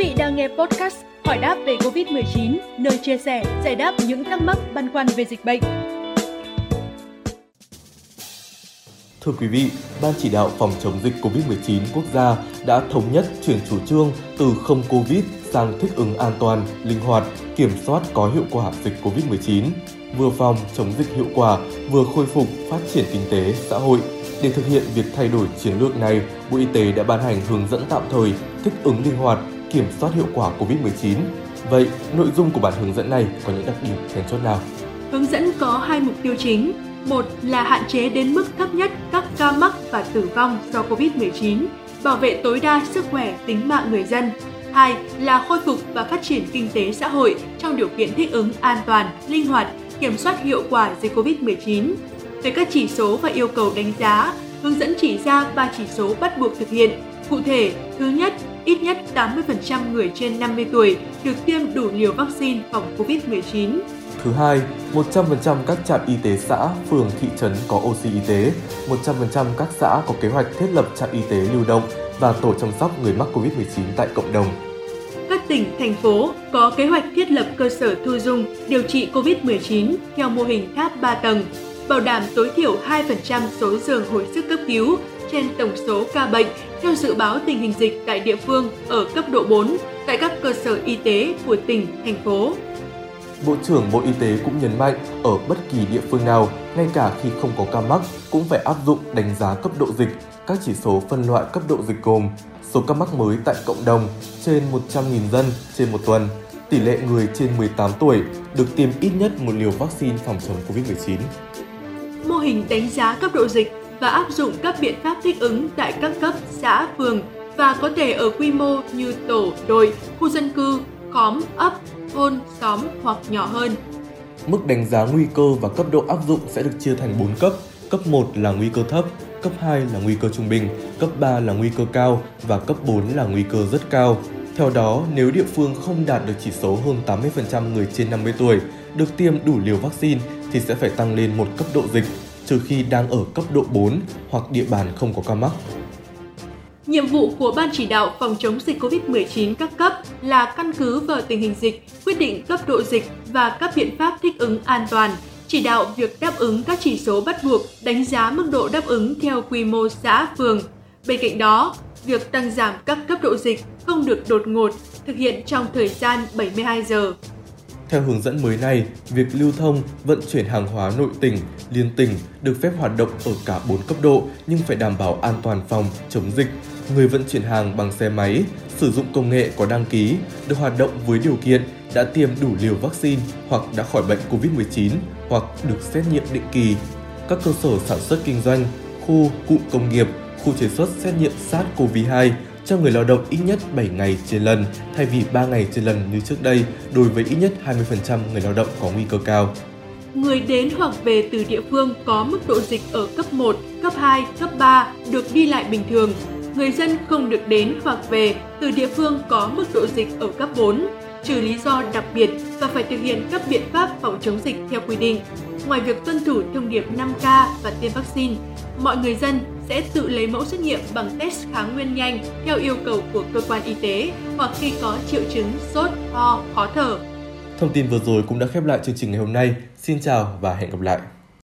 vị đang nghe podcast Hỏi đáp về Covid-19, nơi chia sẻ, giải đáp những thắc mắc băn khoăn về dịch bệnh. Thưa quý vị, Ban chỉ đạo phòng chống dịch COVID-19 quốc gia đã thống nhất chuyển chủ trương từ không Covid sang thích ứng an toàn, linh hoạt, kiểm soát có hiệu quả dịch COVID-19, vừa phòng chống dịch hiệu quả, vừa khôi phục phát triển kinh tế, xã hội. Để thực hiện việc thay đổi chiến lược này, Bộ Y tế đã ban hành hướng dẫn tạm thời thích ứng linh hoạt, kiểm soát hiệu quả COVID-19. Vậy, nội dung của bản hướng dẫn này có những đặc điểm then chốt nào? Hướng dẫn có hai mục tiêu chính. Một là hạn chế đến mức thấp nhất các ca mắc và tử vong do COVID-19, bảo vệ tối đa sức khỏe tính mạng người dân. Hai là khôi phục và phát triển kinh tế xã hội trong điều kiện thích ứng an toàn, linh hoạt, kiểm soát hiệu quả dịch COVID-19. Về các chỉ số và yêu cầu đánh giá, hướng dẫn chỉ ra ba chỉ số bắt buộc thực hiện. Cụ thể, thứ nhất, ít nhất 80% người trên 50 tuổi được tiêm đủ liều vaccine phòng COVID-19. Thứ hai, 100% các trạm y tế xã, phường, thị trấn có oxy y tế, 100% các xã có kế hoạch thiết lập trạm y tế lưu động và tổ chăm sóc người mắc COVID-19 tại cộng đồng. Các tỉnh, thành phố có kế hoạch thiết lập cơ sở thu dung điều trị COVID-19 theo mô hình tháp 3 tầng, bảo đảm tối thiểu 2% số giường hồi sức cấp cứu trên tổng số ca bệnh theo dự báo tình hình dịch tại địa phương ở cấp độ 4 tại các cơ sở y tế của tỉnh, thành phố. Bộ trưởng Bộ Y tế cũng nhấn mạnh ở bất kỳ địa phương nào, ngay cả khi không có ca mắc, cũng phải áp dụng đánh giá cấp độ dịch. Các chỉ số phân loại cấp độ dịch gồm số ca mắc mới tại cộng đồng trên 100.000 dân trên một tuần, tỷ lệ người trên 18 tuổi được tiêm ít nhất một liều vaccine phòng chống COVID-19. Mô hình đánh giá cấp độ dịch và áp dụng các biện pháp thích ứng tại các cấp xã, phường và có thể ở quy mô như tổ, đội, khu dân cư, khóm, ấp, thôn, xóm hoặc nhỏ hơn. Mức đánh giá nguy cơ và cấp độ áp dụng sẽ được chia thành 4 cấp. Cấp 1 là nguy cơ thấp, cấp 2 là nguy cơ trung bình, cấp 3 là nguy cơ cao và cấp 4 là nguy cơ rất cao. Theo đó, nếu địa phương không đạt được chỉ số hơn 80% người trên 50 tuổi được tiêm đủ liều vaccine thì sẽ phải tăng lên một cấp độ dịch, trừ khi đang ở cấp độ 4 hoặc địa bàn không có ca mắc. Nhiệm vụ của Ban chỉ đạo phòng chống dịch COVID-19 các cấp là căn cứ vào tình hình dịch, quyết định cấp độ dịch và các biện pháp thích ứng an toàn, chỉ đạo việc đáp ứng các chỉ số bắt buộc, đánh giá mức độ đáp ứng theo quy mô xã, phường. Bên cạnh đó, việc tăng giảm các cấp độ dịch không được đột ngột, thực hiện trong thời gian 72 giờ. Theo hướng dẫn mới này, việc lưu thông, vận chuyển hàng hóa nội tỉnh, liên tỉnh được phép hoạt động ở cả 4 cấp độ nhưng phải đảm bảo an toàn phòng, chống dịch. Người vận chuyển hàng bằng xe máy, sử dụng công nghệ có đăng ký, được hoạt động với điều kiện đã tiêm đủ liều vaccine hoặc đã khỏi bệnh COVID-19 hoặc được xét nghiệm định kỳ. Các cơ sở sản xuất kinh doanh, khu, cụm công nghiệp, khu chế xuất xét nghiệm SARS-CoV-2 cho người lao động ít nhất 7 ngày trên lần thay vì 3 ngày trên lần như trước đây đối với ít nhất 20% người lao động có nguy cơ cao. Người đến hoặc về từ địa phương có mức độ dịch ở cấp 1, cấp 2, cấp 3 được đi lại bình thường. Người dân không được đến hoặc về từ địa phương có mức độ dịch ở cấp 4, trừ lý do đặc biệt và phải thực hiện các biện pháp phòng chống dịch theo quy định. Ngoài việc tuân thủ thông điệp 5K và tiêm vaccine, mọi người dân sẽ tự lấy mẫu xét nghiệm bằng test kháng nguyên nhanh theo yêu cầu của cơ quan y tế hoặc khi có triệu chứng sốt, ho, khó thở. Thông tin vừa rồi cũng đã khép lại chương trình ngày hôm nay. Xin chào và hẹn gặp lại.